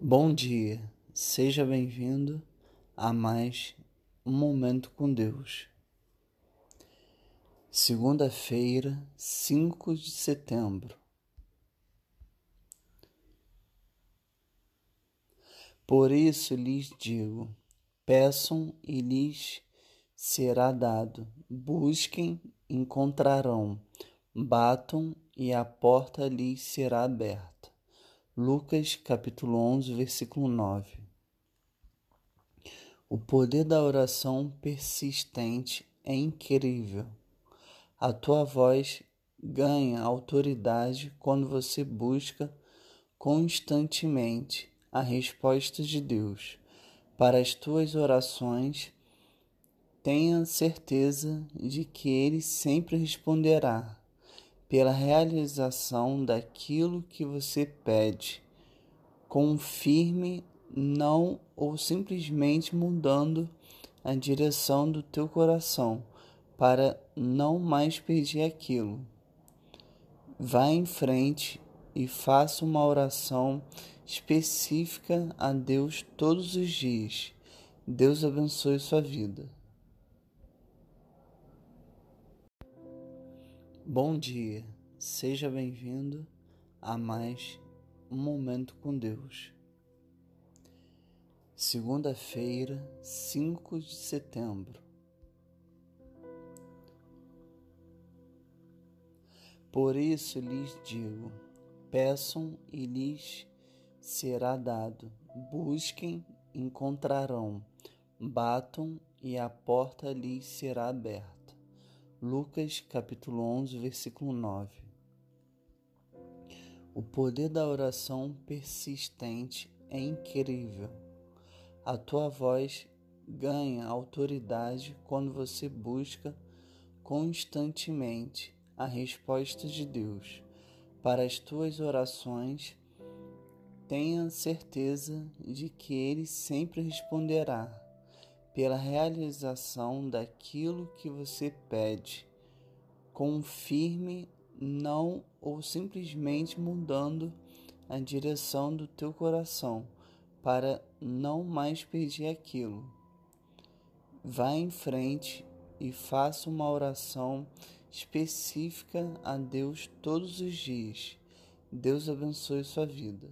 Bom dia, seja bem-vindo a mais um Momento com Deus. Segunda-feira, 5 de setembro. Por isso lhes digo: peçam e lhes será dado, busquem, encontrarão, batam e a porta lhes será aberta. Lucas capítulo 11, versículo 9. O poder da oração persistente é incrível. A tua voz ganha autoridade quando você busca constantemente a resposta de Deus para as tuas orações. Tenha certeza de que Ele sempre responderá pela realização daquilo que você pede, com firme não ou simplesmente mudando a direção do teu coração para não mais pedir aquilo. Vá em frente e faça uma oração específica a Deus todos os dias. Deus abençoe sua vida. Bom dia, seja bem-vindo a mais um Momento com Deus. Segunda-feira, 5 de setembro. Por isso lhes digo: peçam e lhes será dado, busquem, encontrarão, batam e a porta lhes será aberta. Lucas capítulo 11, versículo 9. O poder da oração persistente é incrível. A tua voz ganha autoridade quando você busca constantemente a resposta de Deus para as tuas orações. Tenha certeza de que Ele sempre responderá pela realização daquilo que você pede, com firme não ou simplesmente mudando a direção do teu coração para não mais pedir aquilo. Vá em frente e faça uma oração específica a Deus todos os dias. Deus abençoe sua vida.